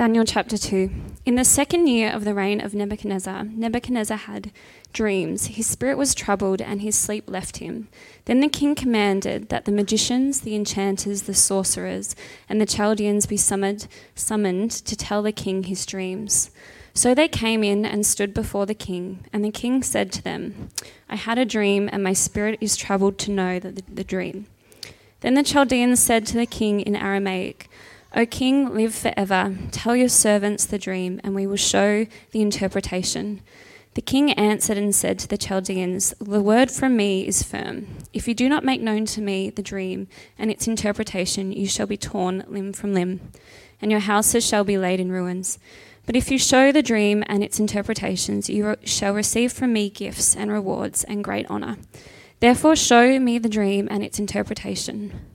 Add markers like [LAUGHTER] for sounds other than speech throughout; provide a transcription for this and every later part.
Daniel chapter 2. In the second year of the reign of Nebuchadnezzar, Nebuchadnezzar had dreams. His spirit was troubled, and his sleep left him. Then the king commanded that the magicians, the enchanters, the sorcerers, and the Chaldeans be summoned, summoned to tell the king his dreams. So they came in and stood before the king, and the king said to them, I had a dream, and my spirit is troubled to know the, the dream. Then the Chaldeans said to the king in Aramaic, O king, live forever. Tell your servants the dream, and we will show the interpretation. The king answered and said to the Chaldeans, The word from me is firm. If you do not make known to me the dream and its interpretation, you shall be torn limb from limb, and your houses shall be laid in ruins. But if you show the dream and its interpretations, you shall receive from me gifts and rewards and great honour. Therefore, show me the dream and its interpretation.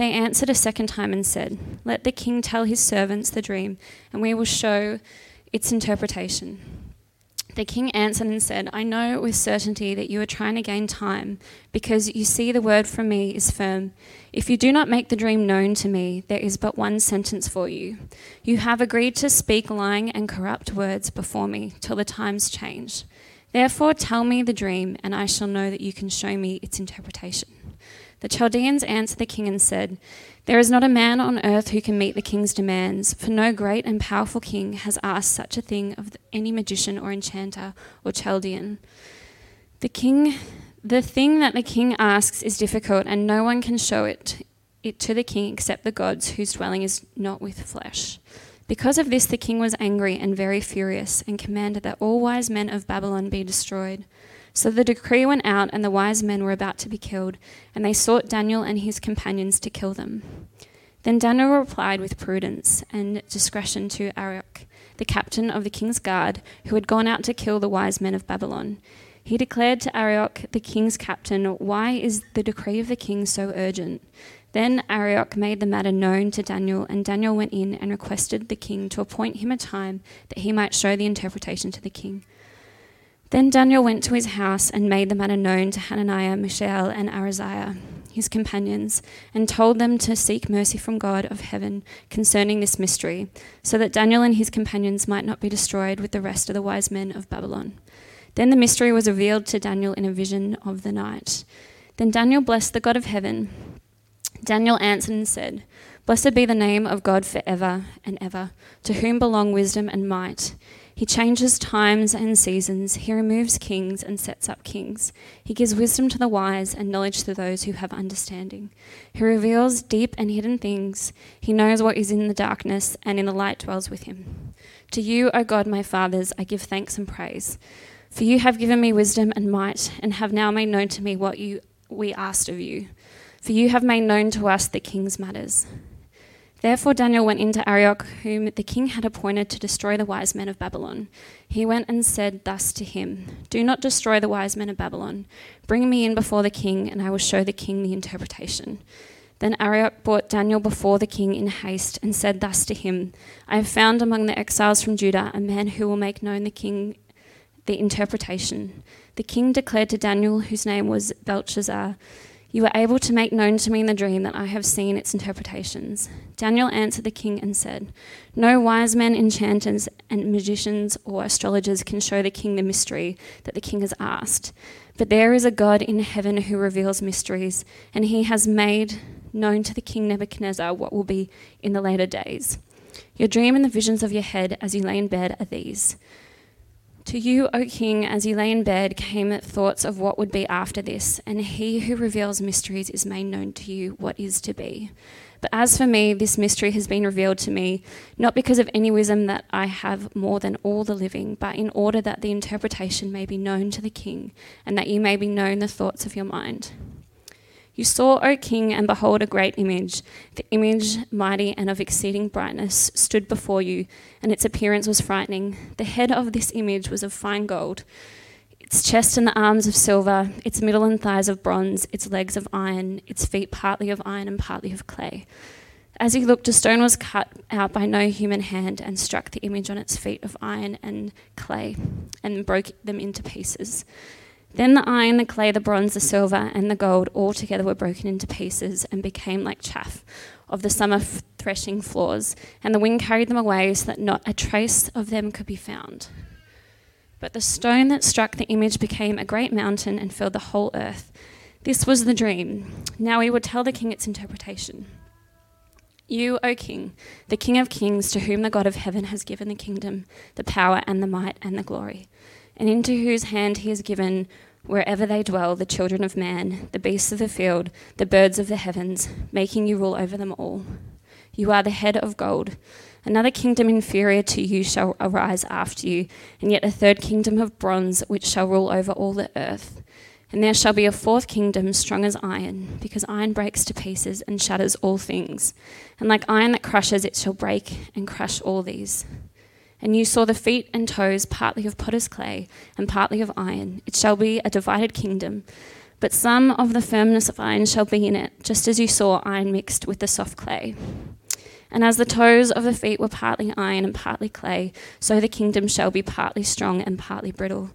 They answered a second time and said, Let the king tell his servants the dream, and we will show its interpretation. The king answered and said, I know with certainty that you are trying to gain time, because you see the word from me is firm. If you do not make the dream known to me, there is but one sentence for you. You have agreed to speak lying and corrupt words before me till the times change. Therefore, tell me the dream, and I shall know that you can show me its interpretation. The Chaldeans answered the king and said, There is not a man on earth who can meet the king's demands, for no great and powerful king has asked such a thing of any magician or enchanter or Chaldean. The king the thing that the king asks is difficult, and no one can show it, it to the king except the gods whose dwelling is not with flesh. Because of this, the king was angry and very furious, and commanded that all wise men of Babylon be destroyed. So the decree went out, and the wise men were about to be killed, and they sought Daniel and his companions to kill them. Then Daniel replied with prudence and discretion to Arioch, the captain of the king's guard, who had gone out to kill the wise men of Babylon. He declared to Arioch, the king's captain, Why is the decree of the king so urgent? Then Arioch made the matter known to Daniel, and Daniel went in and requested the king to appoint him a time that he might show the interpretation to the king. Then Daniel went to his house and made the matter known to Hananiah, Mishael, and Azariah, his companions, and told them to seek mercy from God of heaven concerning this mystery, so that Daniel and his companions might not be destroyed with the rest of the wise men of Babylon. Then the mystery was revealed to Daniel in a vision of the night. Then Daniel blessed the God of heaven. Daniel answered and said, Blessed be the name of God forever and ever, to whom belong wisdom and might. He changes times and seasons. He removes kings and sets up kings. He gives wisdom to the wise and knowledge to those who have understanding. He reveals deep and hidden things. He knows what is in the darkness, and in the light dwells with him. To you, O God, my fathers, I give thanks and praise. For you have given me wisdom and might, and have now made known to me what you, we asked of you. For you have made known to us the king's matters. Therefore Daniel went into Arioch, whom the king had appointed to destroy the wise men of Babylon. He went and said thus to him Do not destroy the wise men of Babylon. Bring me in before the king, and I will show the king the interpretation. Then Arioch brought Daniel before the king in haste and said thus to him I have found among the exiles from Judah a man who will make known the king the interpretation. The king declared to Daniel, whose name was Belteshazzar, you were able to make known to me in the dream that I have seen its interpretations. Daniel answered the king and said, No wise men, enchanters, and magicians or astrologers can show the king the mystery that the king has asked. But there is a God in heaven who reveals mysteries, and he has made known to the king Nebuchadnezzar what will be in the later days. Your dream and the visions of your head as you lay in bed are these. To you, O king, as you lay in bed, came thoughts of what would be after this, and he who reveals mysteries is made known to you what is to be. But as for me, this mystery has been revealed to me, not because of any wisdom that I have more than all the living, but in order that the interpretation may be known to the king, and that you may be known the thoughts of your mind. You saw, O king, and behold, a great image. The image, mighty and of exceeding brightness, stood before you, and its appearance was frightening. The head of this image was of fine gold, its chest and the arms of silver, its middle and thighs of bronze, its legs of iron, its feet partly of iron and partly of clay. As he looked, a stone was cut out by no human hand and struck the image on its feet of iron and clay and broke them into pieces. Then the iron, the clay, the bronze, the silver, and the gold all together were broken into pieces and became like chaff of the summer threshing floors, and the wind carried them away so that not a trace of them could be found. But the stone that struck the image became a great mountain and filled the whole earth. This was the dream. Now we would tell the king its interpretation. You, O king, the king of kings, to whom the God of heaven has given the kingdom, the power, and the might, and the glory, and into whose hand he has given wherever they dwell, the children of man, the beasts of the field, the birds of the heavens, making you rule over them all. You are the head of gold. Another kingdom inferior to you shall arise after you, and yet a third kingdom of bronze, which shall rule over all the earth. And there shall be a fourth kingdom, strong as iron, because iron breaks to pieces and shatters all things. And like iron that crushes, it shall break and crush all these. And you saw the feet and toes partly of potter's clay and partly of iron. It shall be a divided kingdom. But some of the firmness of iron shall be in it, just as you saw iron mixed with the soft clay. And as the toes of the feet were partly iron and partly clay, so the kingdom shall be partly strong and partly brittle.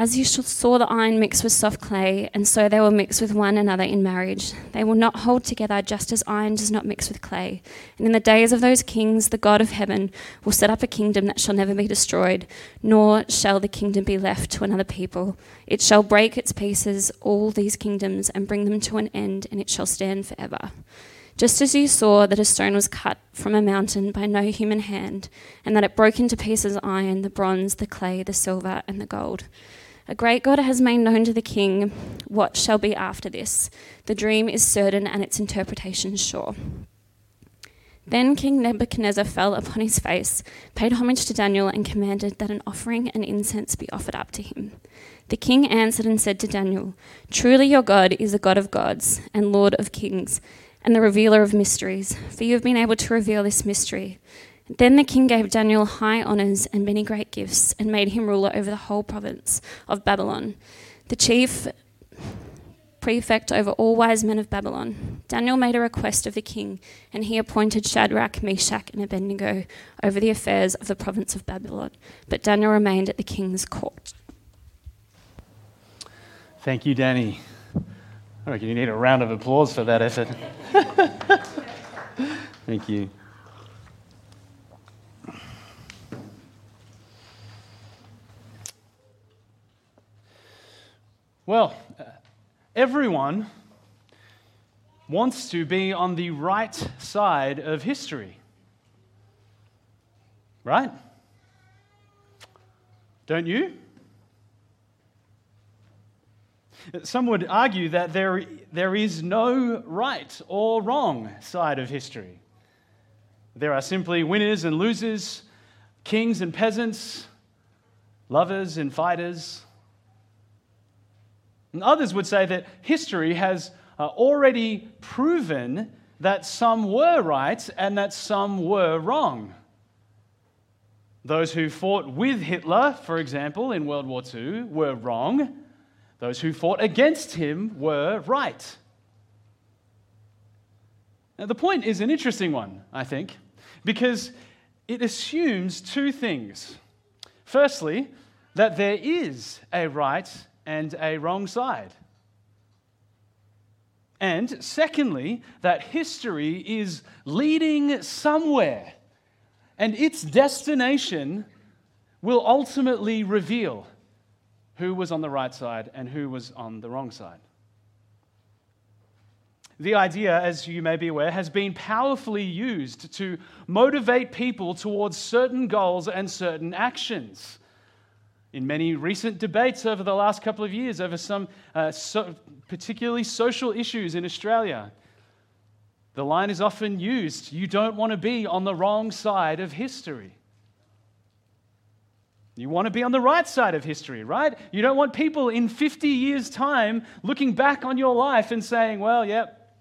As you saw the iron mixed with soft clay, and so they will mix with one another in marriage, they will not hold together just as iron does not mix with clay. And in the days of those kings, the God of heaven will set up a kingdom that shall never be destroyed, nor shall the kingdom be left to another people. It shall break its pieces, all these kingdoms, and bring them to an end, and it shall stand forever. Just as you saw that a stone was cut from a mountain by no human hand, and that it broke into pieces iron, the bronze, the clay, the silver, and the gold. A great God has made known to the king what shall be after this. The dream is certain and its interpretation sure. Then King Nebuchadnezzar fell upon his face, paid homage to Daniel, and commanded that an offering and incense be offered up to him. The king answered and said to Daniel, Truly your God is a God of gods and Lord of kings, and the revealer of mysteries, for you have been able to reveal this mystery. Then the king gave Daniel high honours and many great gifts, and made him ruler over the whole province of Babylon, the chief prefect over all wise men of Babylon. Daniel made a request of the king, and he appointed Shadrach, Meshach, and Abednego over the affairs of the province of Babylon. But Daniel remained at the king's court. Thank you, Danny. I reckon you need a round of applause for that effort. [LAUGHS] Thank you. Well, uh, everyone wants to be on the right side of history. Right? Don't you? Some would argue that there, there is no right or wrong side of history. There are simply winners and losers, kings and peasants, lovers and fighters, and others would say that history has uh, already proven that some were right and that some were wrong. Those who fought with Hitler, for example, in World War II, were wrong. Those who fought against him were right. Now, the point is an interesting one, I think, because it assumes two things. Firstly, that there is a right and a wrong side. And secondly, that history is leading somewhere, and its destination will ultimately reveal who was on the right side and who was on the wrong side. The idea, as you may be aware, has been powerfully used to motivate people towards certain goals and certain actions in many recent debates over the last couple of years over some uh, so, particularly social issues in Australia. The line is often used you don't want to be on the wrong side of history. You want to be on the right side of history, right? You don't want people in 50 years' time looking back on your life and saying, well, yep,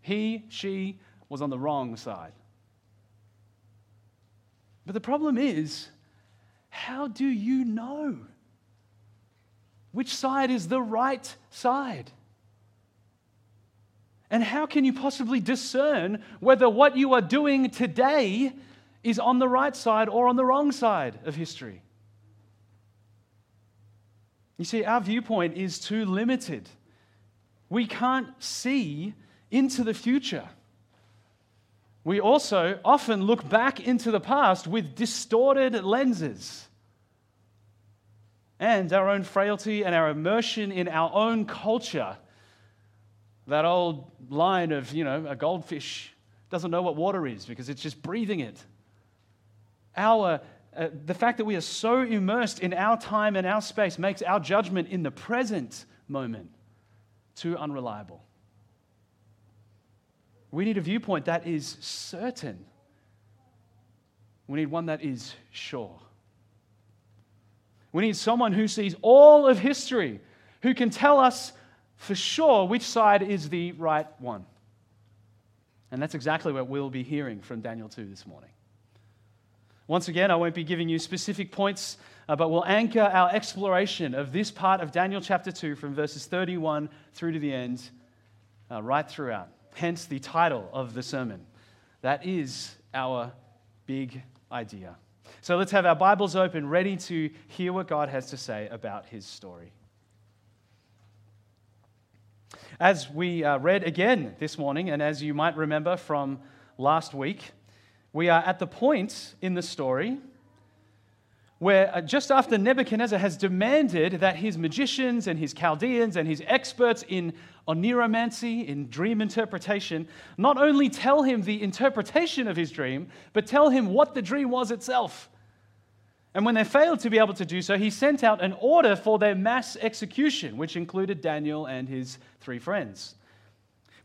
he, she was on the wrong side. But the problem is, how do you know which side is the right side? And how can you possibly discern whether what you are doing today is on the right side or on the wrong side of history? You see, our viewpoint is too limited. We can't see into the future. We also often look back into the past with distorted lenses. And our own frailty and our immersion in our own culture. That old line of, you know, a goldfish doesn't know what water is because it's just breathing it. Our, uh, the fact that we are so immersed in our time and our space makes our judgment in the present moment too unreliable. We need a viewpoint that is certain. We need one that is sure. We need someone who sees all of history, who can tell us for sure which side is the right one. And that's exactly what we'll be hearing from Daniel 2 this morning. Once again, I won't be giving you specific points, uh, but we'll anchor our exploration of this part of Daniel chapter 2 from verses 31 through to the end, uh, right throughout. Hence the title of the sermon. That is our big idea. So let's have our Bibles open, ready to hear what God has to say about his story. As we uh, read again this morning, and as you might remember from last week, we are at the point in the story where uh, just after Nebuchadnezzar has demanded that his magicians and his Chaldeans and his experts in oneiromancy, in dream interpretation, not only tell him the interpretation of his dream, but tell him what the dream was itself. And when they failed to be able to do so, he sent out an order for their mass execution, which included Daniel and his three friends.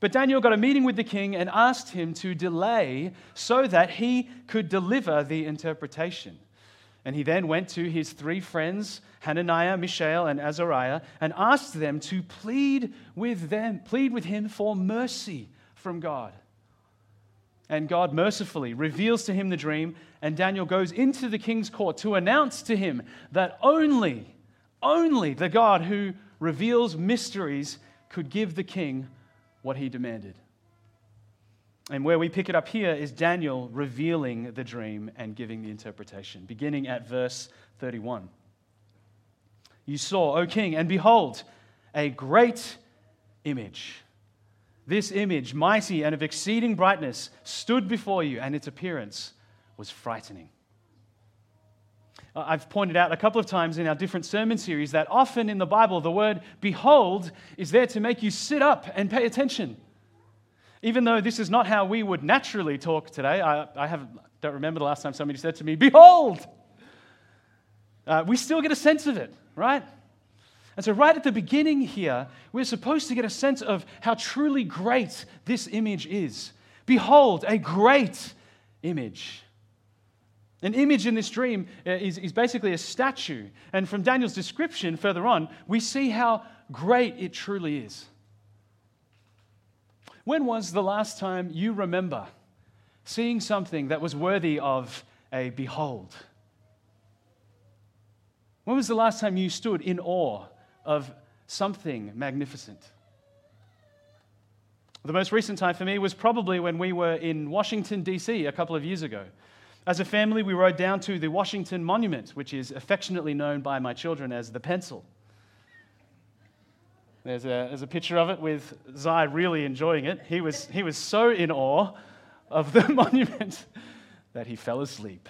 But Daniel got a meeting with the king and asked him to delay so that he could deliver the interpretation. And he then went to his three friends, Hananiah, Mishael, and Azariah, and asked them to plead with them, plead with him for mercy from God. And God mercifully reveals to him the dream, and Daniel goes into the king's court to announce to him that only, only the God who reveals mysteries could give the king what he demanded. And where we pick it up here is Daniel revealing the dream and giving the interpretation, beginning at verse 31. You saw, O king, and behold, a great image. This image, mighty and of exceeding brightness, stood before you, and its appearance was frightening. I've pointed out a couple of times in our different sermon series that often in the Bible, the word behold is there to make you sit up and pay attention. Even though this is not how we would naturally talk today, I, I have, don't remember the last time somebody said to me, Behold! Uh, we still get a sense of it, right? And so, right at the beginning here, we're supposed to get a sense of how truly great this image is. Behold, a great image. An image in this dream uh, is, is basically a statue. And from Daniel's description further on, we see how great it truly is. When was the last time you remember seeing something that was worthy of a behold? When was the last time you stood in awe of something magnificent? The most recent time for me was probably when we were in Washington, D.C. a couple of years ago. As a family, we rode down to the Washington Monument, which is affectionately known by my children as the pencil. There's a, there's a picture of it with Zai really enjoying it. He was, he was so in awe of the [LAUGHS] monument that he fell asleep.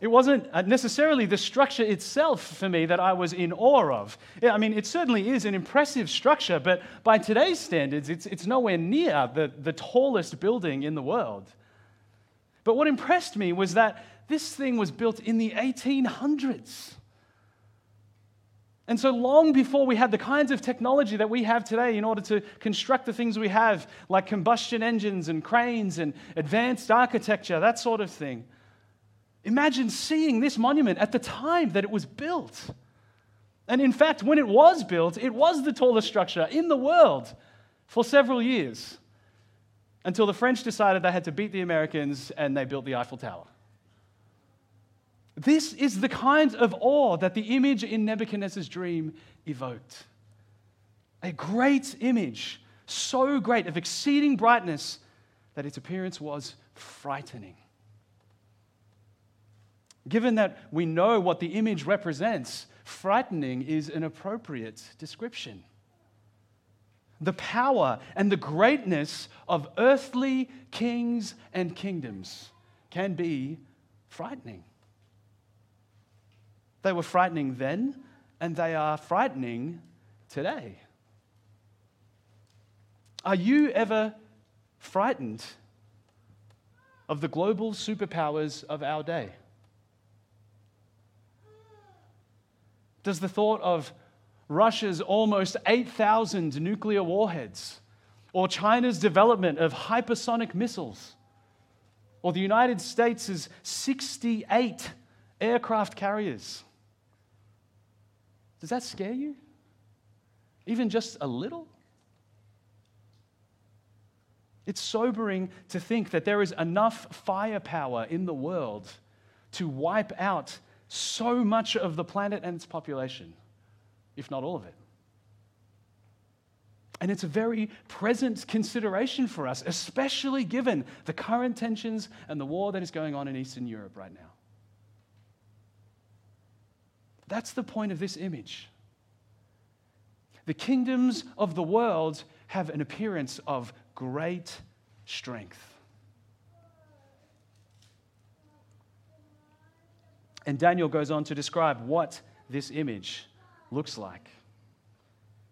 It wasn't uh, necessarily the structure itself for me that I was in awe of. I mean, it certainly is an impressive structure, but by today's standards, it's, it's nowhere near the, the tallest building in the world. But what impressed me was that this thing was built in the 1800s. And so, long before we had the kinds of technology that we have today in order to construct the things we have, like combustion engines and cranes and advanced architecture, that sort of thing, imagine seeing this monument at the time that it was built. And in fact, when it was built, it was the tallest structure in the world for several years until the French decided they had to beat the Americans and they built the Eiffel Tower. This is the kind of awe that the image in Nebuchadnezzar's dream evoked. A great image, so great, of exceeding brightness that its appearance was frightening. Given that we know what the image represents, frightening is an appropriate description. the power and the greatness of earthly kings and kingdoms can be frightening. They were frightening then, and they are frightening today. Are you ever frightened of the global superpowers of our day? Does the thought of Russia's almost 8,000 nuclear warheads, or China's development of hypersonic missiles, or the United States' 68 aircraft carriers. Does that scare you? Even just a little? It's sobering to think that there is enough firepower in the world to wipe out so much of the planet and its population if not all of it. And it's a very present consideration for us, especially given the current tensions and the war that is going on in Eastern Europe right now. That's the point of this image. The kingdoms of the world have an appearance of great strength. And Daniel goes on to describe what this image looks like.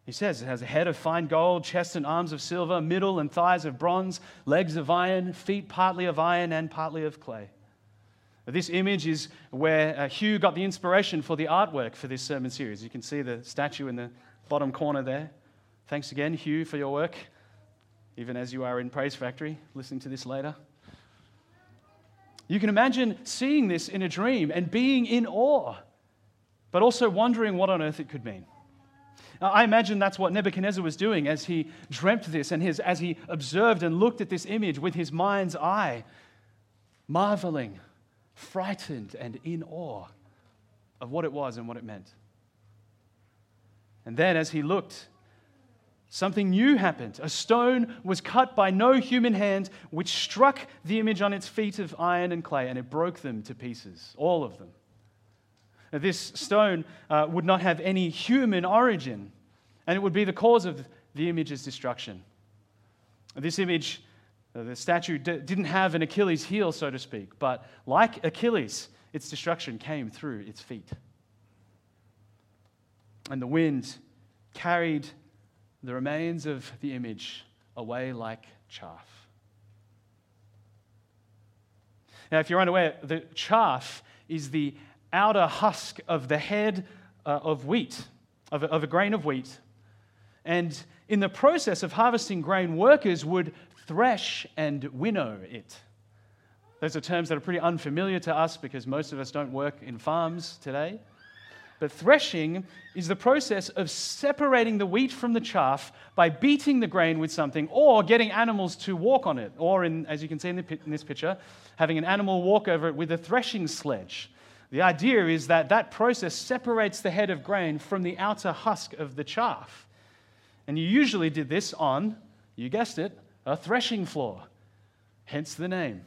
He says it has a head of fine gold, chest and arms of silver, middle and thighs of bronze, legs of iron, feet partly of iron and partly of clay. This image is where uh, Hugh got the inspiration for the artwork for this sermon series. You can see the statue in the bottom corner there. Thanks again, Hugh, for your work, even as you are in Praise Factory, listening to this later. You can imagine seeing this in a dream and being in awe but also wondering what on earth it could mean. I imagine that's what Nebuchadnezzar was doing as he dreamt this and his, as he observed and looked at this image with his mind's eye, marveling, frightened, and in awe of what it was and what it meant. And then, as he looked, something new happened. A stone was cut by no human hand, which struck the image on its feet of iron and clay, and it broke them to pieces, all of them. This stone uh, would not have any human origin, and it would be the cause of the image's destruction. This image, the statue, d- didn't have an Achilles heel, so to speak, but like Achilles, its destruction came through its feet. And the wind carried the remains of the image away like chaff. Now, if you're unaware, the chaff is the outer husk of the head uh, of wheat, of a, of a grain of wheat. And in the process of harvesting grain, workers would thresh and winnow it. Those are terms that are pretty unfamiliar to us because most of us don't work in farms today. But threshing is the process of separating the wheat from the chaff by beating the grain with something or getting animals to walk on it. Or, in, as you can see in, the, in this picture, having an animal walk over it with a threshing sledge. The idea is that that process separates the head of grain from the outer husk of the chaff. And you usually did this on, you guessed it, a threshing floor, hence the name.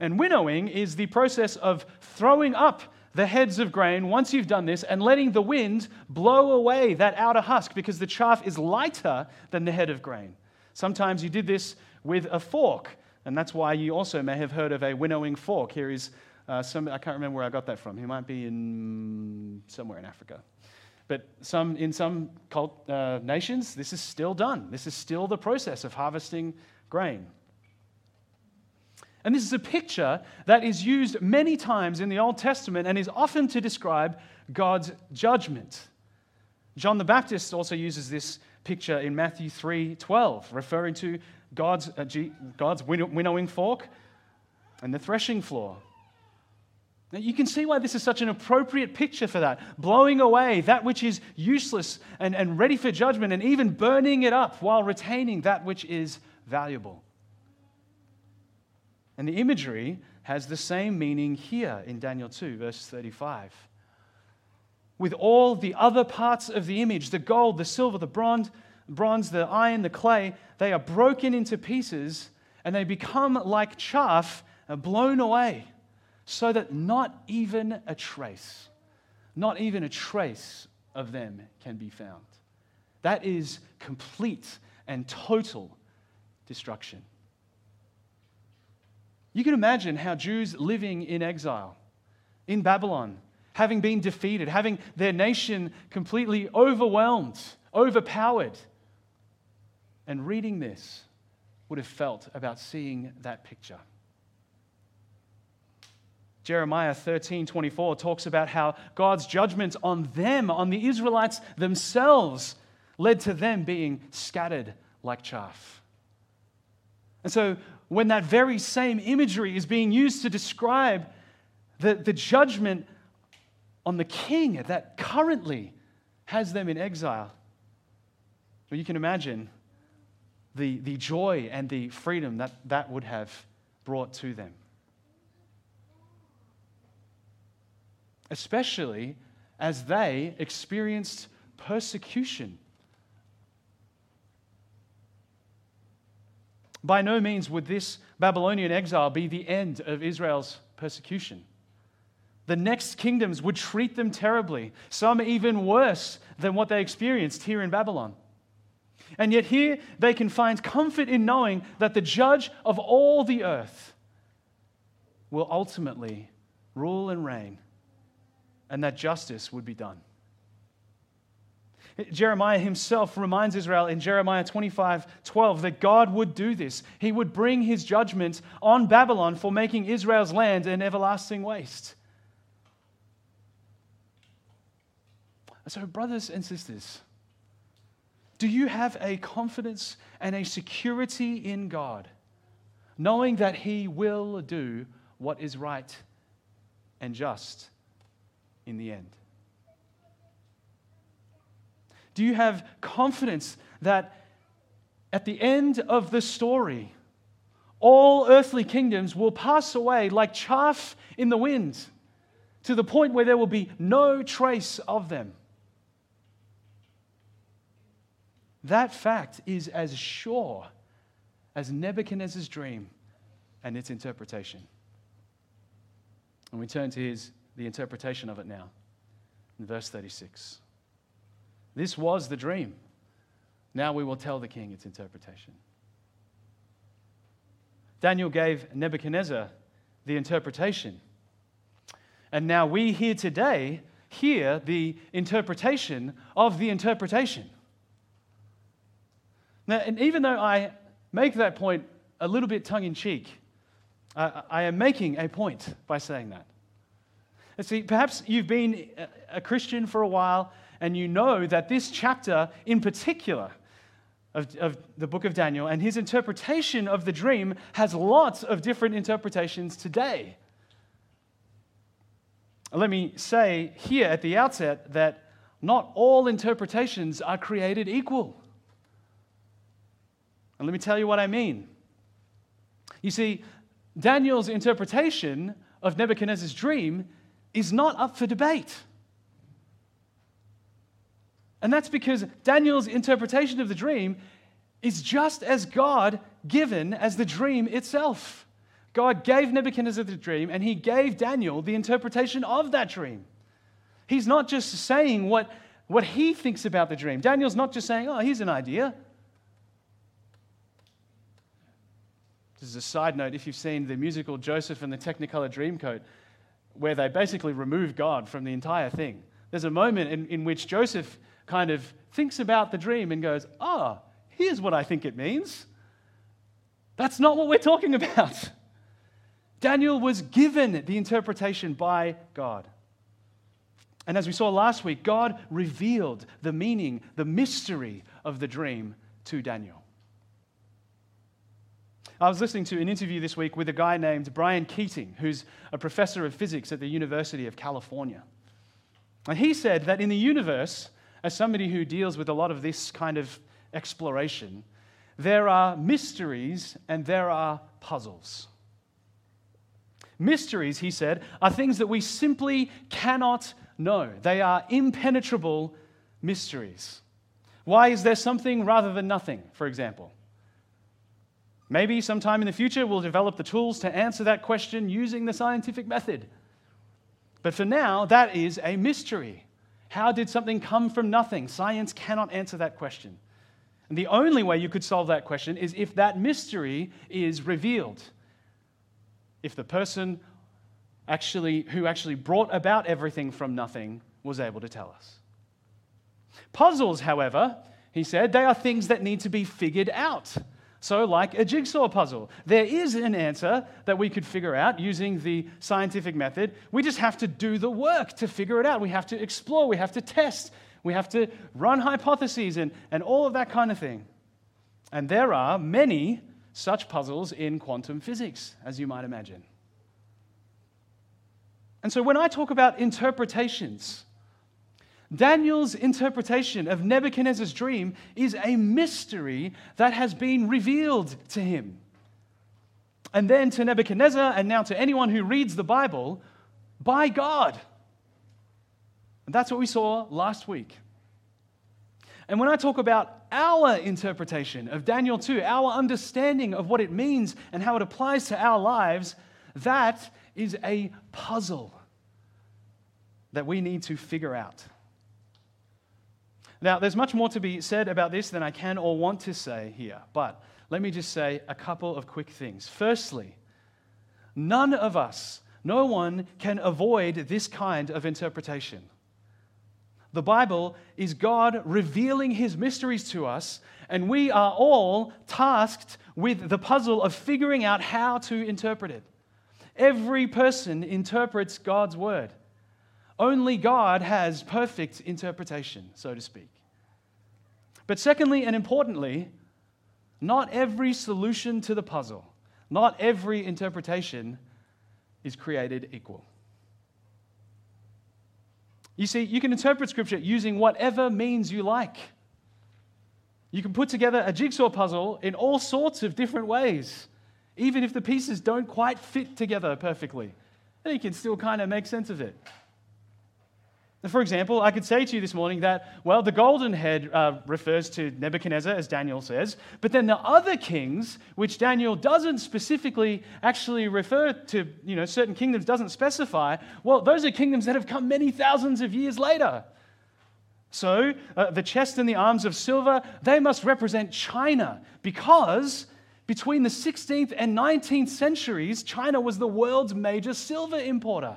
And winnowing is the process of throwing up the heads of grain once you've done this and letting the wind blow away that outer husk because the chaff is lighter than the head of grain. Sometimes you did this with a fork, and that's why you also may have heard of a winnowing fork. Here is uh, some, I can't remember where I got that from. He might be in somewhere in Africa. But some, in some cult, uh, nations, this is still done. This is still the process of harvesting grain. And this is a picture that is used many times in the Old Testament and is often to describe God's judgment. John the Baptist also uses this picture in Matthew 3:12, referring to God's, uh, God's winnowing fork and the threshing floor. Now, you can see why this is such an appropriate picture for that. Blowing away that which is useless and, and ready for judgment, and even burning it up while retaining that which is valuable. And the imagery has the same meaning here in Daniel 2, verse 35. With all the other parts of the image the gold, the silver, the bronze, bronze, the iron, the clay they are broken into pieces and they become like chaff blown away so that not even a trace, not even a trace of them can be found. That is complete and total destruction. You can imagine how Jews living in exile in Babylon, having been defeated, having their nation completely overwhelmed, overpowered, and reading this would have felt about seeing that picture. Jeremiah 13 24 talks about how God's judgment on them, on the Israelites themselves, led to them being scattered like chaff. And so, when that very same imagery is being used to describe the, the judgment on the king that currently has them in exile, well, you can imagine the, the joy and the freedom that that would have brought to them. Especially as they experienced persecution. By no means would this Babylonian exile be the end of Israel's persecution. The next kingdoms would treat them terribly, some even worse than what they experienced here in Babylon. And yet, here they can find comfort in knowing that the judge of all the earth will ultimately rule and reign, and that justice would be done. Jeremiah himself reminds Israel in Jeremiah 25 12 that God would do this. He would bring his judgment on Babylon for making Israel's land an everlasting waste. So, brothers and sisters, do you have a confidence and a security in God, knowing that He will do what is right and just in the end? Do you have confidence that at the end of the story, all earthly kingdoms will pass away like chaff in the wind to the point where there will be no trace of them? That fact is as sure as Nebuchadnezzar's dream and its interpretation. And we turn to his, the interpretation of it now in verse 36. This was the dream. Now we will tell the king its interpretation. Daniel gave Nebuchadnezzar the interpretation. And now we here today hear the interpretation of the interpretation. Now, and even though I make that point a little bit tongue in cheek, I, I am making a point by saying that. See, perhaps you've been a Christian for a while and you know that this chapter in particular of, of, the book of Daniel and his interpretation of the dream has lots of different interpretations today. Let me say here at the outset that not all interpretations are created equal. And let me tell you what I mean. You see, Daniel's interpretation of Nebuchadnezzar's dream is not up for debate. And that's because Daniel's interpretation of the dream is just as God given as the dream itself. God gave Nebuchadnezzar the dream, and he gave Daniel the interpretation of that dream. He's not just saying what, what he thinks about the dream. Daniel's not just saying, oh, here's an idea. This is a side note, if you've seen the musical Joseph and the Technicolor Dreamcoat, where they basically remove God from the entire thing, there's a moment in, in which Joseph kind of thinks about the dream and goes, ah, oh, here's what I think it means. That's not what we're talking about. [LAUGHS] Daniel was given the interpretation by God. And as we saw last week, God revealed the meaning, the mystery of the dream to Daniel. I was listening to an interview this week with a guy named Brian Keating, who's a professor of physics at the University of California. And he said that in the universe, as somebody who deals with a lot of this kind of exploration, there are mysteries and there are puzzles. Mysteries, he said, are things that we simply cannot know. They are impenetrable mysteries. Why is there something rather than nothing, for example? Maybe sometime in the future we'll develop the tools to answer that question using the scientific method. But for now, that is a mystery. How did something come from nothing? Science cannot answer that question. And the only way you could solve that question is if that mystery is revealed. If the person actually, who actually brought about everything from nothing was able to tell us. Puzzles, however, he said, they are things that need to be figured out. So, like a jigsaw puzzle, there is an answer that we could figure out using the scientific method. We just have to do the work to figure it out. We have to explore, we have to test, we have to run hypotheses and, and all of that kind of thing. And there are many such puzzles in quantum physics, as you might imagine. And so when I talk about interpretations, Daniel's interpretation of Nebuchadnezzar's dream is a mystery that has been revealed to him. And then to Nebuchadnezzar, and now to anyone who reads the Bible, by God. And that's what we saw last week. And when I talk about our interpretation of Daniel 2, our understanding of what it means and how it applies to our lives, that is a puzzle that we need to figure out. Now, there's much more to be said about this than I can or want to say here, but let me just say a couple of quick things. Firstly, none of us, no one can avoid this kind of interpretation. The Bible is God revealing his mysteries to us, and we are all tasked with the puzzle of figuring out how to interpret it. Every person interprets God's word. Only God has perfect interpretation, so to speak. But secondly and importantly, not every solution to the puzzle, not every interpretation is created equal. You see, you can interpret Scripture using whatever means you like. You can put together a jigsaw puzzle in all sorts of different ways, even if the pieces don't quite fit together perfectly. And you can still kind of make sense of it. For example, I could say to you this morning that, well, the golden head uh, refers to Nebuchadnezzar, as Daniel says, but then the other kings, which Daniel doesn't specifically actually refer to, you know, certain kingdoms doesn't specify, well, those are kingdoms that have come many thousands of years later. So uh, the chest and the arms of silver, they must represent China because between the 16th and 19th centuries, China was the world's major silver importer.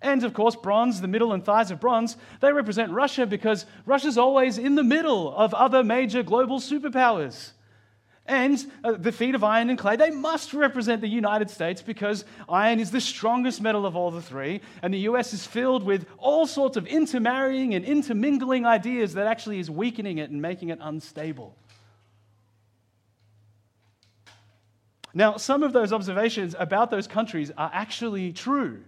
And of course, bronze, the middle and thighs of bronze, they represent Russia because Russia's always in the middle of other major global superpowers. And uh, the feet of iron and clay, they must represent the United States because iron is the strongest metal of all the three. And the US is filled with all sorts of intermarrying and intermingling ideas that actually is weakening it and making it unstable. Now, some of those observations about those countries are actually true.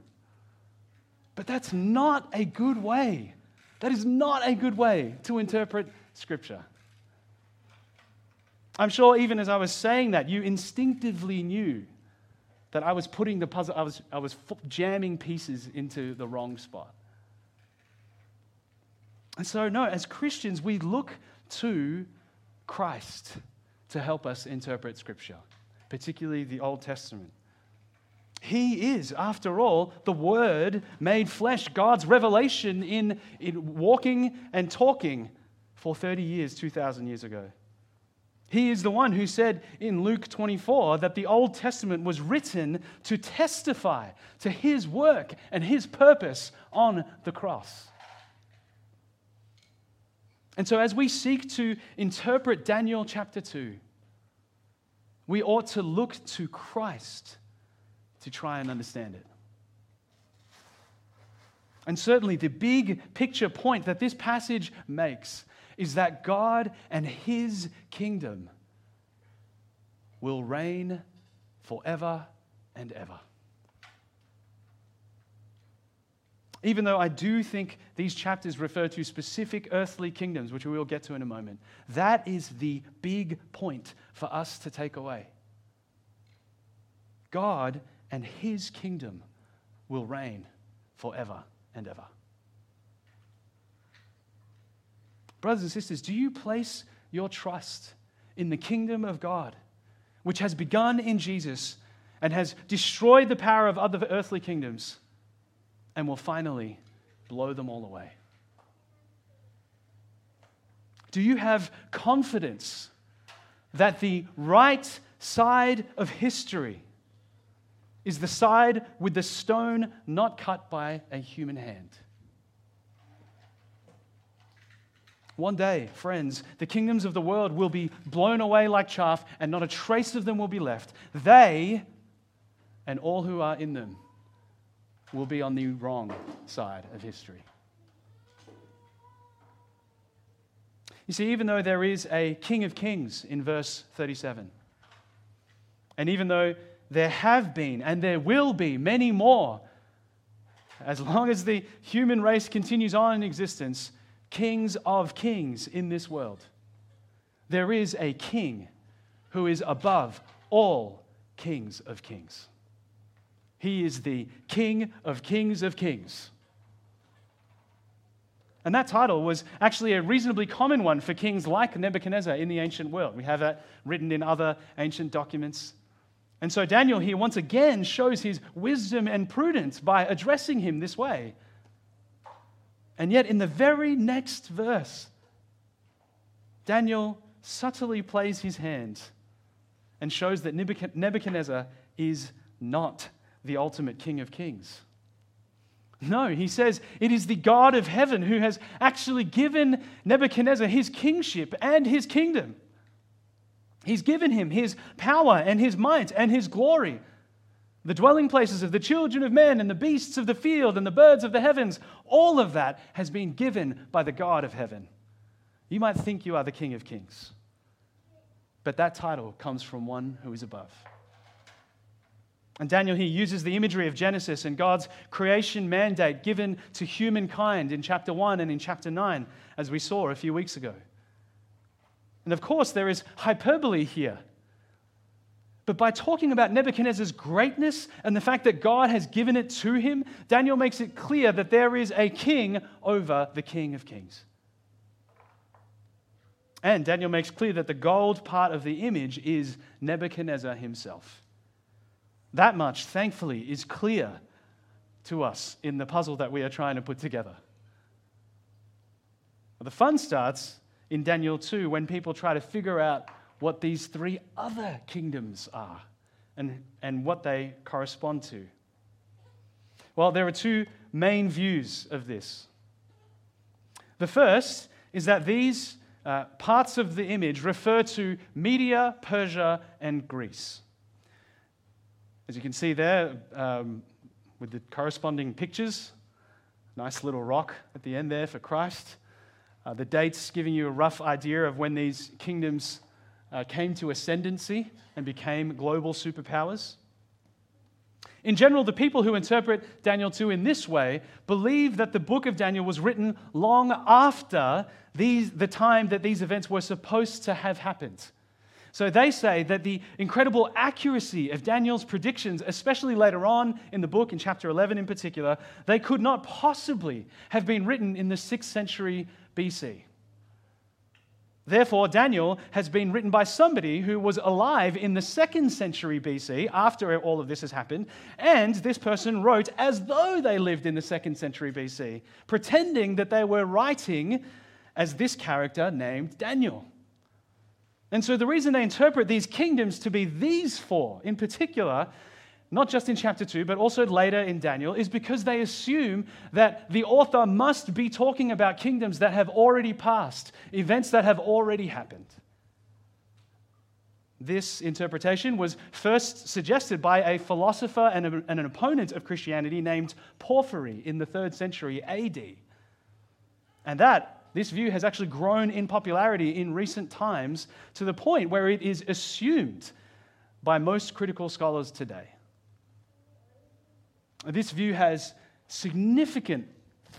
But that's not a good way. That is not a good way to interpret Scripture. I'm sure even as I was saying that, you instinctively knew that I was putting the puzzle, I was, I was jamming pieces into the wrong spot. And so, no, as Christians, we look to Christ to help us interpret Scripture, particularly the Old Testament. He is, after all, the Word made flesh, God's revelation in, in walking and talking for 30 years, 2,000 years ago. He is the one who said in Luke 24 that the Old Testament was written to testify to his work and his purpose on the cross. And so, as we seek to interpret Daniel chapter 2, we ought to look to Christ to try and understand it. And certainly, the big picture point that this passage makes is that God and His kingdom will reign forever and ever. Even though I do think these chapters refer to specific earthly kingdoms, which we will get to in a moment, that is the big point for us to take away. God and his kingdom will reign forever and ever. Brothers and sisters, do you place your trust in the kingdom of God, which has begun in Jesus and has destroyed the power of other earthly kingdoms and will finally blow them all away? Do you have confidence that the right side of history is the side with the stone not cut by a human hand? One day, friends, the kingdoms of the world will be blown away like chaff, and not a trace of them will be left. They and all who are in them will be on the wrong side of history. You see, even though there is a King of Kings in verse 37, and even though there have been and there will be many more, as long as the human race continues on in existence, kings of kings in this world. There is a king who is above all kings of kings. He is the King of Kings of Kings. And that title was actually a reasonably common one for kings like Nebuchadnezzar in the ancient world. We have that written in other ancient documents. And so Daniel here once again shows his wisdom and prudence by addressing him this way. And yet, in the very next verse, Daniel subtly plays his hand and shows that Nebuchadnezzar is not the ultimate King of Kings. No, he says it is the God of heaven who has actually given Nebuchadnezzar his kingship and his kingdom. He's given him his power and his might and his glory the dwelling places of the children of men and the beasts of the field and the birds of the heavens, all of that has been given by the God of heaven. You might think you are the King of Kings, but that title comes from one who is above. And Daniel here uses the imagery of Genesis and God's creation mandate given to humankind in chapter 1 and in chapter 9, as we saw a few weeks ago. And of course, there is hyperbole here. But by talking about Nebuchadnezzar's greatness and the fact that God has given it to him, Daniel makes it clear that there is a king over the King of Kings. And Daniel makes clear that the gold part of the image is Nebuchadnezzar himself. That much, thankfully, is clear to us in the puzzle that we are trying to put together. The fun starts in Daniel 2 when people try to figure out what these three other kingdoms are and, and what they correspond to. Well, there are two main views of this. The first is that these uh, parts of the image refer to Media, Persia, and Greece. As you can see there, um, with the corresponding pictures, nice little rock at the end there for Christ. Uh, the dates giving you a rough idea of when these kingdoms uh, came to ascendancy and became global superpowers. In general, the people who interpret Daniel 2 in this way believe that the book of Daniel was written long after these, the time that these events were supposed to have happened. So they say that the incredible accuracy of Daniel's predictions, especially later on in the book, in chapter 11 in particular, they could not possibly have been written in the 6th century BC. Therefore, Daniel has been written by somebody who was alive in the second century BC after all of this has happened, and this person wrote as though they lived in the second century BC, pretending that they were writing as this character named Daniel. And so, the reason they interpret these kingdoms to be these four in particular not just in chapter 2, but also later in Daniel, is because they assume that the author must be talking about kingdoms that have already passed, events that have already happened. This interpretation was first suggested by a philosopher and, a, and, an opponent of Christianity named Porphyry in the third century AD. And that, this view has actually grown in popularity in recent times to the point where it is assumed by most critical scholars today. This view has significant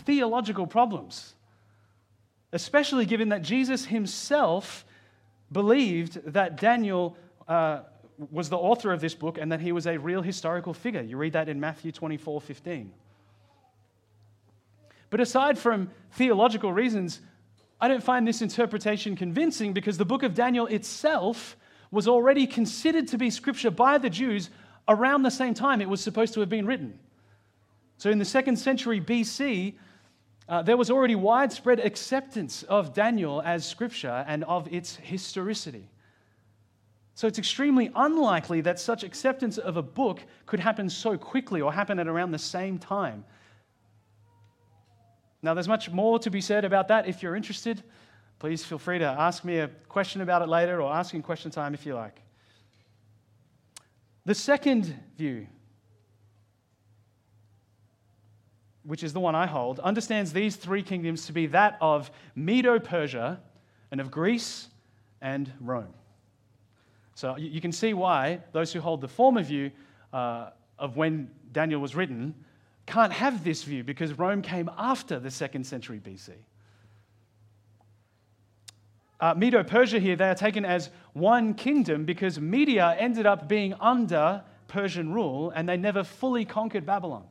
theological problems, especially given that Jesus himself believed that Daniel uh, was the author of this book and that he was a real historical figure. You read that in Matthew 24 15. But aside from theological reasons, I don't find this interpretation convincing because the book of Daniel itself was already considered to be scripture by the Jews around the same time it was supposed to have been written. So, in the second century BC, uh, there was already widespread acceptance of Daniel as scripture and of its historicity. So it's extremely unlikely that such acceptance of a book could happen so quickly or happen at around the same time. Now, there's much more to be said about that. If you're interested, please feel free to ask me a question about it later or ask in question time if you like. The second view which is the one I hold, understands these three kingdoms to be that of Medo Persia and of Greece and Rome. So you can see why those who hold the former view uh, of when Daniel was written can't have this view because Rome came after the second century BC. Uh, Medo Persia here, they are taken as one kingdom because Media ended up being under Persian rule and they never fully conquered Babylon.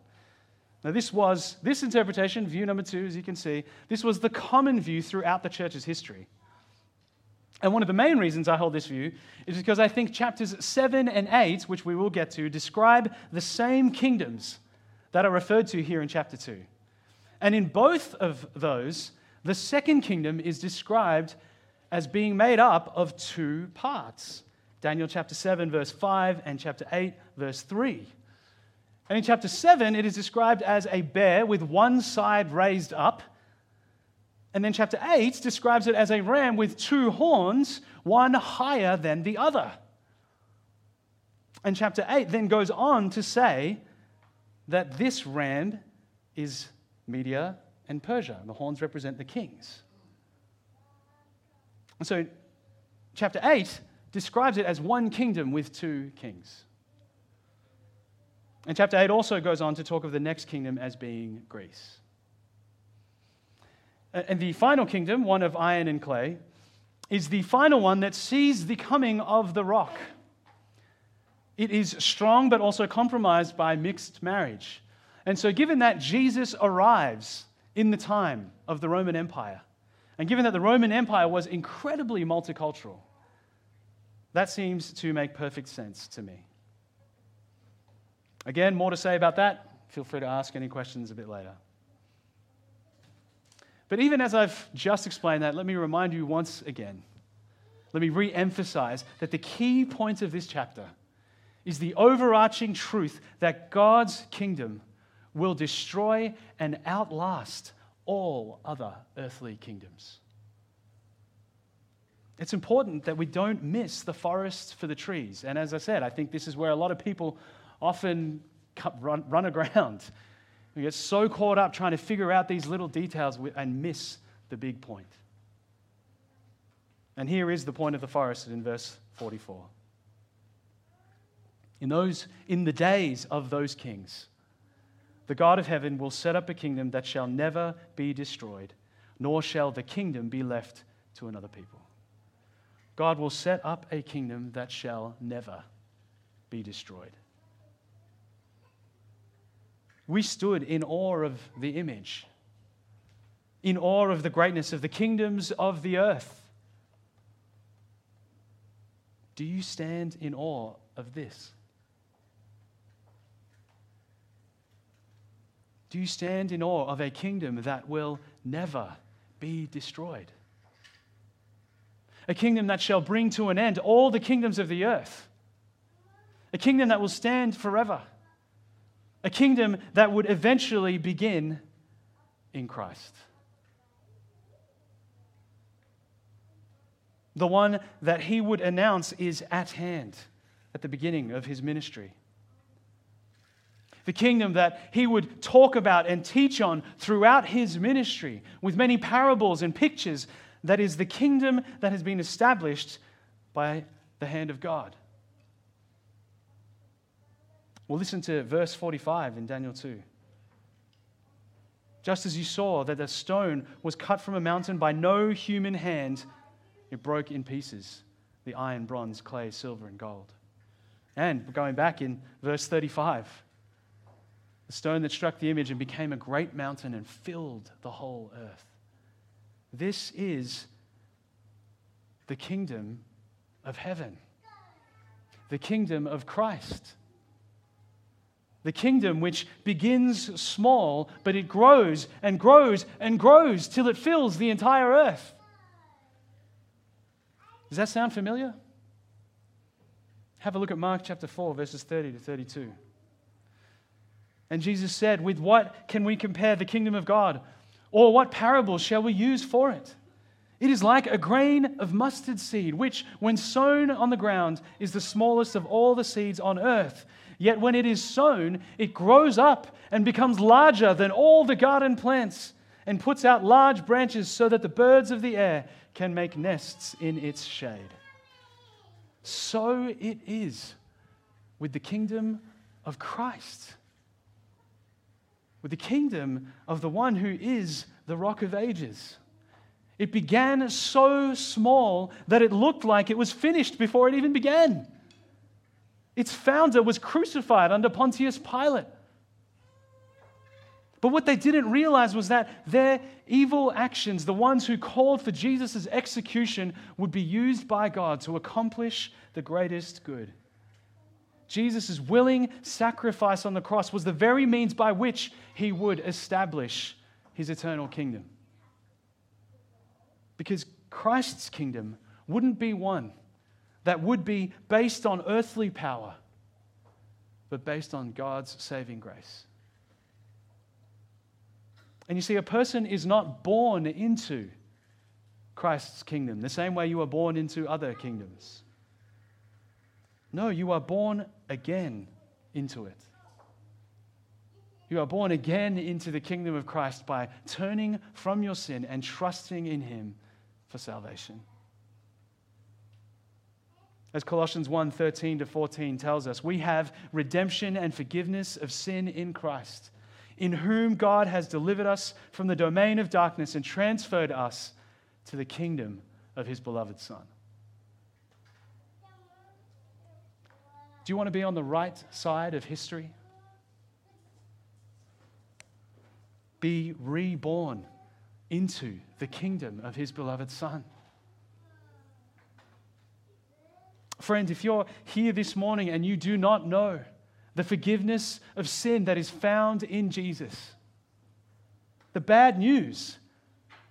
Now, this was, this interpretation, view number two, as you can see, this was the common view throughout the church's history. And one of the main reasons I hold this view is because I think chapters 7 and 8, which we will get to, describe the same kingdoms that are referred to here in chapter 2. And in both of those, the second kingdom is described as being made up of two parts Daniel chapter 7, verse 5, and chapter 8, verse 3. And in chapter 7, it is described as a bear with one side raised up. And then chapter 8 describes it as a ram with two horns, one higher than the other. And chapter 8 then goes on to say that this ram is Media and Persia. And The horns represent the kings. And so chapter 8 describes it as one kingdom with two kings. And chapter 8 also goes on to talk of the next kingdom as being Greece. And the final kingdom, one of iron and clay, is the final one that sees the coming of the rock. It is strong but also compromised by mixed marriage. And so, given that Jesus arrives in the time of the Roman Empire, and given that the Roman Empire was incredibly multicultural, that seems to make perfect sense to me. Again, more to say about that. Feel free to ask any questions a bit later. But even as I've just explained that, let me remind you once again. Let me re emphasize that the key point of this chapter is the overarching truth that God's kingdom will destroy and outlast all other earthly kingdoms. It's important that we don't miss the forest for the trees. And as I said, I think this is where a lot of people often run, run aground. [LAUGHS] We get so caught up trying to figure out these little details and miss the big point. And here is the point of the forest in verse 44. In those in the days of those kings, the God of heaven will set up a kingdom that shall never be destroyed, nor shall the kingdom be left to another people. God will set up a kingdom that shall never be destroyed we stood in awe of the image, in awe of the greatness of the kingdoms of the earth. Do you stand in awe of this? Do you stand in awe of a kingdom that will never be destroyed? A kingdom that shall bring to an end all the kingdoms of the earth. A kingdom that will stand forever a kingdom that would eventually begin in Christ. The one that he would announce is at hand at the beginning of his ministry. The kingdom that he would talk about and teach on throughout his ministry with many parables and pictures, that is the kingdom that has been established by the hand of God. Well, listen to verse 45 in Daniel 2. Just as you saw that the stone was cut from a mountain by no human hand, it broke in pieces the iron, bronze, clay, silver, and gold. And going back in verse 35, the stone that struck the image and became a great mountain and filled the whole earth. This is the kingdom of heaven, the kingdom of Christ. The kingdom which begins small, but it grows and grows and grows till it fills the entire earth. Does that sound familiar? Have a look at Mark chapter 4, verses 30 to 32. And Jesus said, With what can we compare the kingdom of God? Or what parable shall we use for it? It is like a grain of mustard seed, which, when sown on the ground, is the smallest of all the seeds on earth. Yet when it is sown, it grows up and becomes larger than all the garden plants and puts out large branches so that the birds of the air can make nests in its shade. So it is with the kingdom of Christ, with the kingdom of the one who is the rock of ages. It began so small that it looked like it was finished before it even began. Its founder was crucified under Pontius Pilate. But what they didn't realize was that their evil actions, the ones who called for Jesus' execution, would be used by God to accomplish the greatest good. Jesus' willing sacrifice on the cross was the very means by which he would establish his eternal kingdom. Because Christ's kingdom wouldn't be one that would be based on earthly power, but based on God's saving grace. And you see, a person is not born into Christ's kingdom the same way you are born into other kingdoms. No, you are born again into it. You are born again into the kingdom of Christ by turning from your sin and trusting in Him for salvation. As Colossians 1 13 to 14 tells us, we have redemption and forgiveness of sin in Christ, in whom God has delivered us from the domain of darkness and transferred us to the kingdom of his beloved Son. Do you want to be on the right side of history? Be reborn into the kingdom of his beloved Son. Friend, if you're here this morning and you do not know the forgiveness of sin that is found in Jesus, the bad news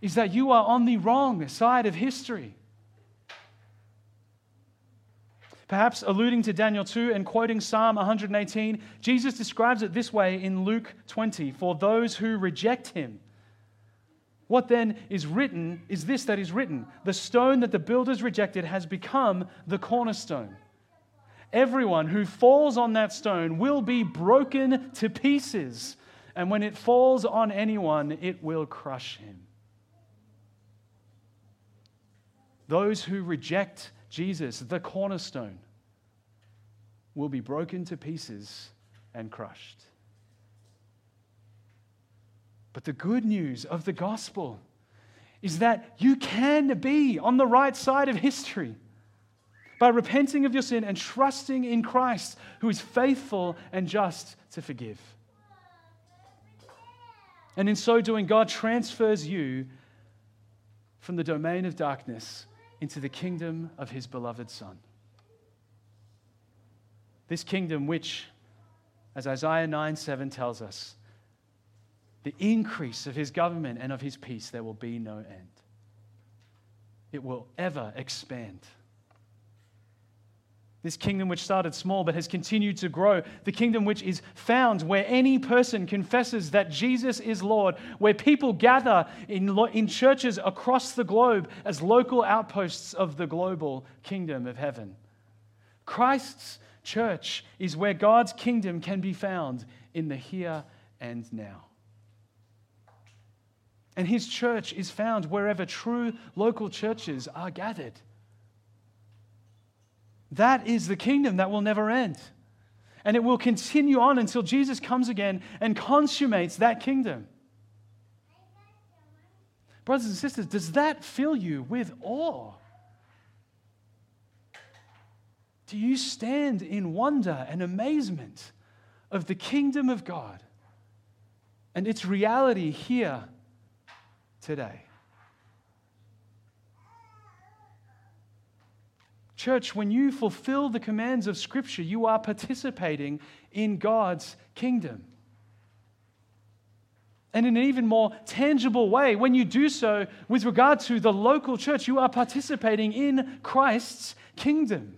is that you are on the wrong side of history. Perhaps alluding to Daniel 2 and quoting Psalm 118, Jesus describes it this way in Luke 20 For those who reject him, what then is written is this that is written The stone that the builders rejected has become the cornerstone. Everyone who falls on that stone will be broken to pieces, and when it falls on anyone, it will crush him. Those who reject Jesus, the cornerstone, will be broken to pieces and crushed. But the good news of the gospel is that you can be on the right side of history by repenting of your sin and trusting in Christ, who is faithful and just to forgive. And in so doing, God transfers you from the domain of darkness into the kingdom of his beloved Son. This kingdom, which, as Isaiah 9 7 tells us, the increase of his government and of his peace, there will be no end. It will ever expand. This kingdom, which started small but has continued to grow, the kingdom which is found where any person confesses that Jesus is Lord, where people gather in, in churches across the globe as local outposts of the global kingdom of heaven. Christ's church is where God's kingdom can be found in the here and now. And his church is found wherever true local churches are gathered. That is the kingdom that will never end. And it will continue on until Jesus comes again and consummates that kingdom. Brothers and sisters, does that fill you with awe? Do you stand in wonder and amazement of the kingdom of God and its reality here today. Church, when you fulfill the commands of Scripture, you are participating in God's kingdom. And in an even more tangible way, when you do so with regard to the local church, you are participating in Christ's kingdom.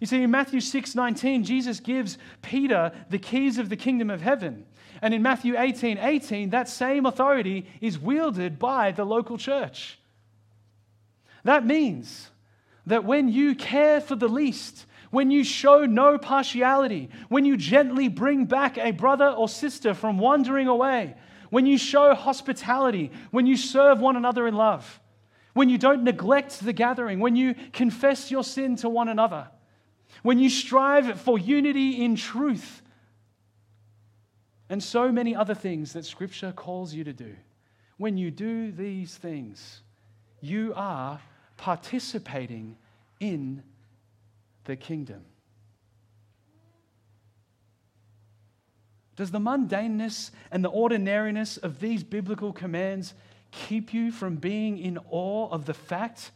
You see, in Matthew 6 19, Jesus gives Peter the keys of the kingdom of heaven. And in Matthew 18 18, that same authority is wielded by the local church. That means that when you care for the least, when you show no partiality, when you gently bring back a brother or sister from wandering away, when you show hospitality, when you serve one another in love, when you don't neglect the gathering, when you confess your sin to one another, when you strive for unity in truth, and so many other things that Scripture calls you to do. When you do these things, you are participating in the kingdom. Does the mundaneness and the ordinariness of these biblical commands keep you from being in awe of the fact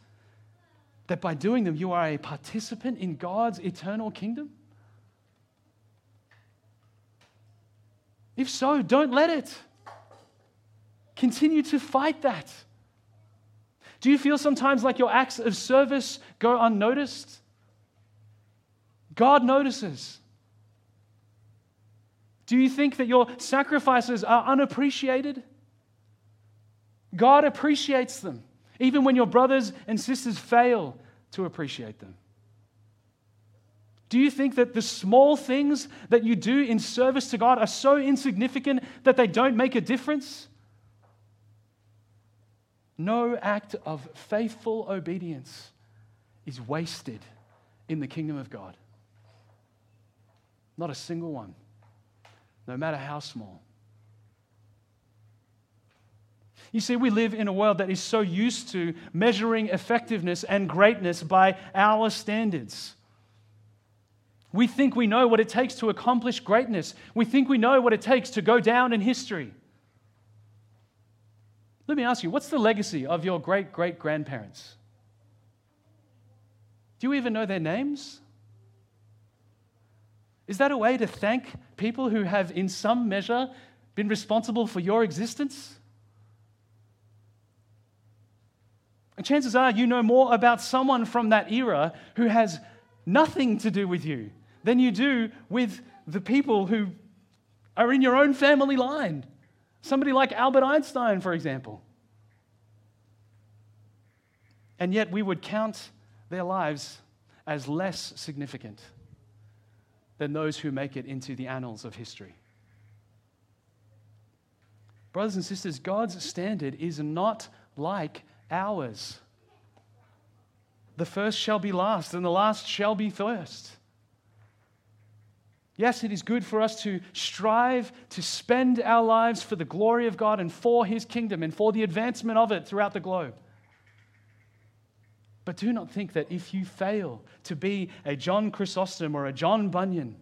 that by doing them you are a participant in God's eternal kingdom? If so, don't let it. Continue to fight that. Do you feel sometimes like your acts of service go unnoticed? God notices. Do you think that your sacrifices are unappreciated? God appreciates them, even when your brothers and sisters fail to appreciate them. Do you think that the small things that you do in service to God are so insignificant that they don't make a difference? No act of faithful obedience is wasted in the kingdom of God. Not a single one, no matter how small. You see, we live in a world that is so used to measuring effectiveness and greatness by our standards. We think we know what it takes to accomplish greatness. We think we know what it takes to go down in history. Let me ask you, what's the legacy of your great great grandparents? Do you even know their names? Is that a way to thank people who have, in some measure, been responsible for your existence? And chances are you know more about someone from that era who has nothing to do with you than you do with the people who are in your own family line. Somebody like Albert Einstein, for example. And yet we would count their lives as less significant than those who make it into the annals of history. Brothers and sisters, God's standard is not like ours. The first shall be last, and the last shall be first. Yes, it is good for us to strive to spend our lives for the glory of God and for His kingdom and for the advancement of it throughout the globe. But do not think that if you fail to be a John Chrysostom or a John Bunyan,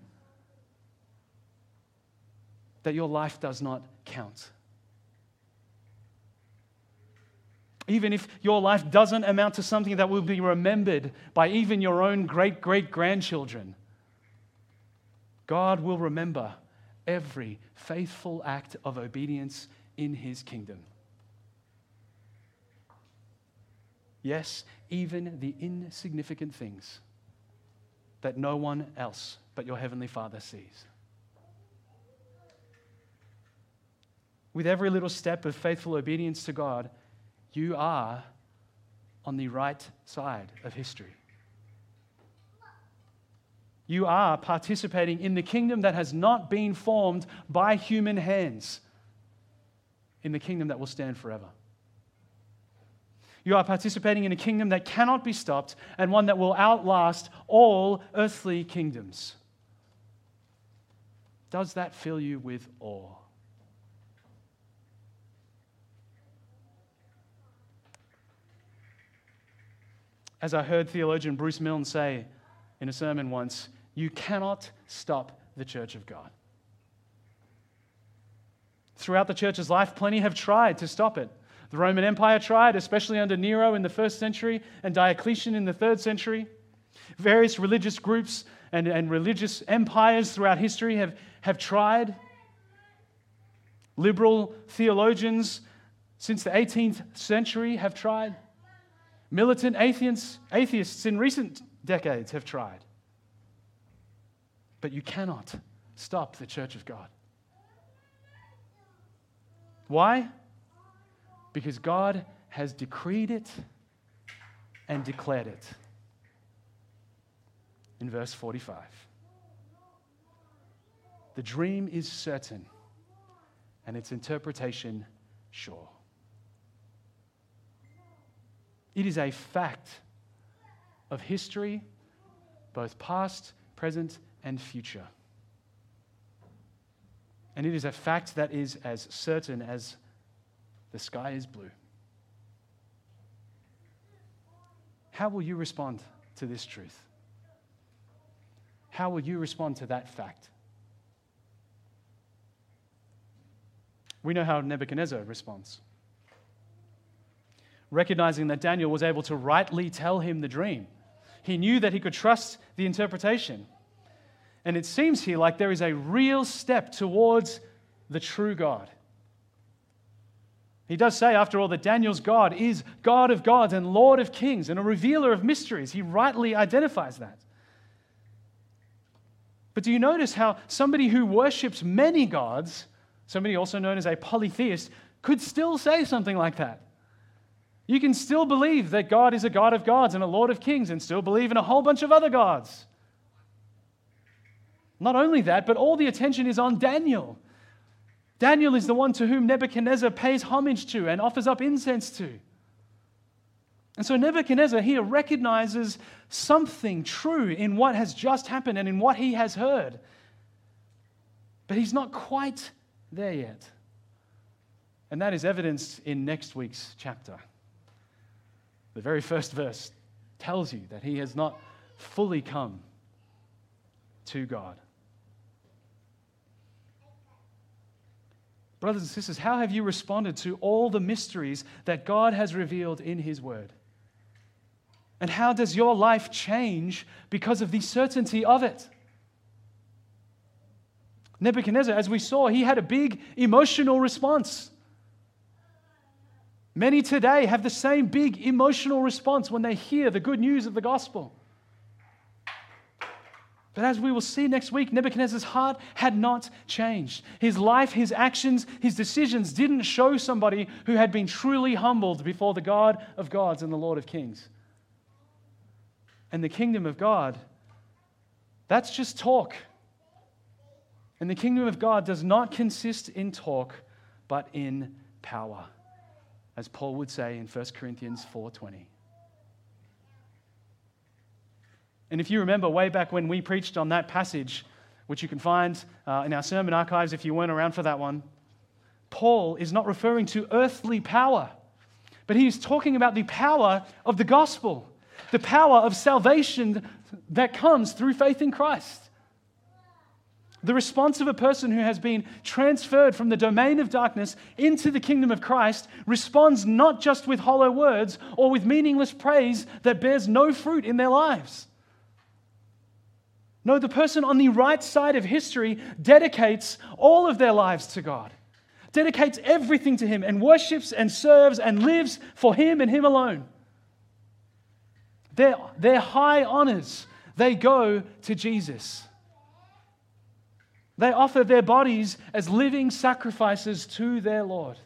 that your life does not count. Even if your life doesn't amount to something that will be remembered by even your own great great grandchildren, God will remember every faithful act of obedience in His kingdom. Yes, even the insignificant things that no one else but your Heavenly Father sees. With every little step of faithful obedience to God, you are on the right side of history. You are participating in the kingdom that has not been formed by human hands, in the kingdom that will stand forever. You are participating in a kingdom that cannot be stopped and one that will outlast all earthly kingdoms. Does that fill you with awe? As I heard theologian Bruce Milne say in a sermon once, you cannot stop the church of God. Throughout the church's life, plenty have tried to stop it. The Roman Empire tried, especially under Nero in the first century and Diocletian in the third century. Various religious groups and, and religious empires throughout history have, have tried. Liberal theologians since the 18th century have tried. Militant atheists, atheists in recent decades have tried. But you cannot stop the church of God. Why? Because God has decreed it and declared it. In verse 45, the dream is certain and its interpretation sure. It is a fact of history, both past, present, and future. And it is a fact that is as certain as the sky is blue. How will you respond to this truth? How will you respond to that fact? We know how Nebuchadnezzar responds. Recognizing that Daniel was able to rightly tell him the dream, he knew that he could trust the interpretation. And it seems here like there is a real step towards the true God. He does say, after all, that Daniel's God is God of gods and Lord of kings and a revealer of mysteries. He rightly identifies that. But do you notice how somebody who worships many gods, somebody also known as a polytheist, could still say something like that? You can still believe that God is a God of gods and a Lord of kings and still believe in a whole bunch of other gods. Not only that, but all the attention is on Daniel. Daniel is the one to whom Nebuchadnezzar pays homage to and offers up incense to. And so Nebuchadnezzar here recognizes something true in what has just happened and in what he has heard. But he's not quite there yet. And that is evidenced in next week's chapter. The very first verse tells you that he has not fully come to God. Brothers and sisters, how have you responded to all the mysteries that God has revealed in His Word? And how does your life change because of the certainty of it? Nebuchadnezzar, as we saw, he had a big emotional response. Many today have the same big emotional response when they hear the good news of the gospel. But as we will see next week, Nebuchadnezzar's heart had not changed. His life, his actions, his decisions didn't show somebody who had been truly humbled before the God of gods and the Lord of kings. And the kingdom of God, that's just talk. And the kingdom of God does not consist in talk, but in power, as Paul would say in 1 Corinthians 4:20. And if you remember way back when we preached on that passage, which you can find uh, in our sermon archives if you weren't around for that one, Paul is not referring to earthly power, but he is talking about the power of the gospel, the power of salvation that comes through faith in Christ. The response of a person who has been transferred from the domain of darkness into the kingdom of Christ responds not just with hollow words or with meaningless praise that bears no fruit in their lives. No, the person on the right side of history dedicates all of their lives to God, dedicates everything to Him, and worships and serves and lives for Him and Him alone. Their, their high honors, they go to Jesus. They offer their bodies as living sacrifices to their Lord.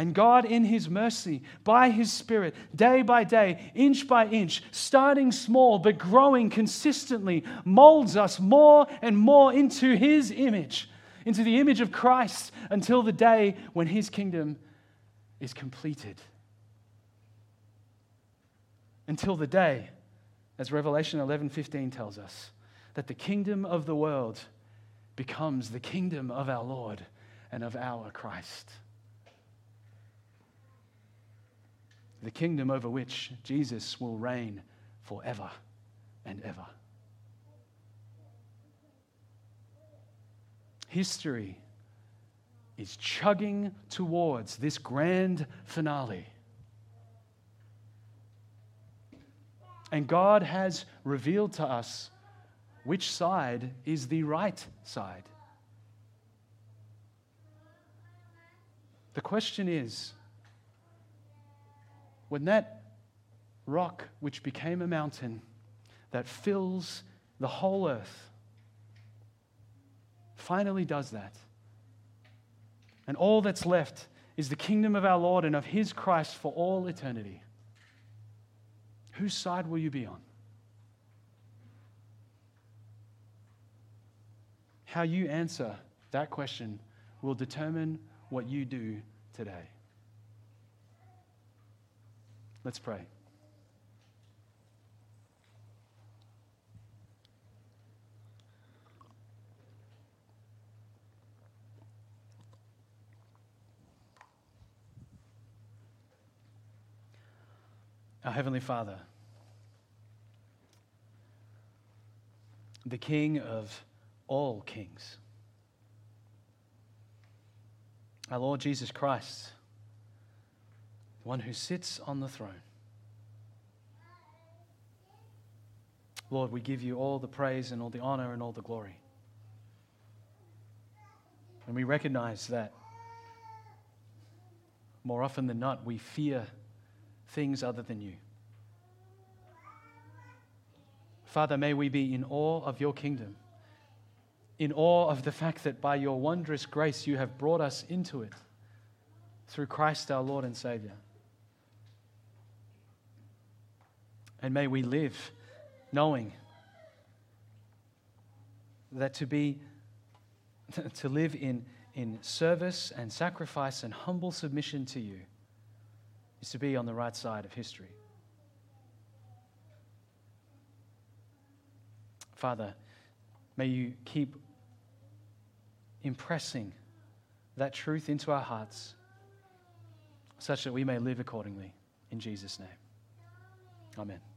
And God, in His mercy, by His Spirit, day by day, inch by inch, starting small but growing consistently, molds us more and more into His image, into the image of Christ, until the day when His kingdom is completed. Until the day, as Revelation 11:15 tells us, that the kingdom of the world becomes the kingdom of our Lord and of our Christ. The kingdom over which Jesus will reign forever and ever. History is chugging towards this grand finale. And God has revealed to us which side is the right side. The question is when that rock, which became a mountain that fills the whole earth, finally does that, and all that's left is the kingdom of our Lord and of his Christ for all eternity, whose side will you be on? How you answer that question will determine what you do today. Let's pray. Our Heavenly Father, the King of all kings, our Lord Jesus Christ, the one who sits on the throne. Lord, we give you all the praise and all the honor and all the glory. And we recognize that more often than not, we fear things other than you. Father, may we be in awe of your kingdom, in awe of the fact that by your wondrous grace you have brought us into it through Christ our Lord and Savior. And may we live knowing that to be [LAUGHS] to live in, in service and sacrifice and humble submission to you is to be on the right side of history. Father, may you keep impressing that truth into our hearts such that we may live accordingly. In Jesus' name. Amen.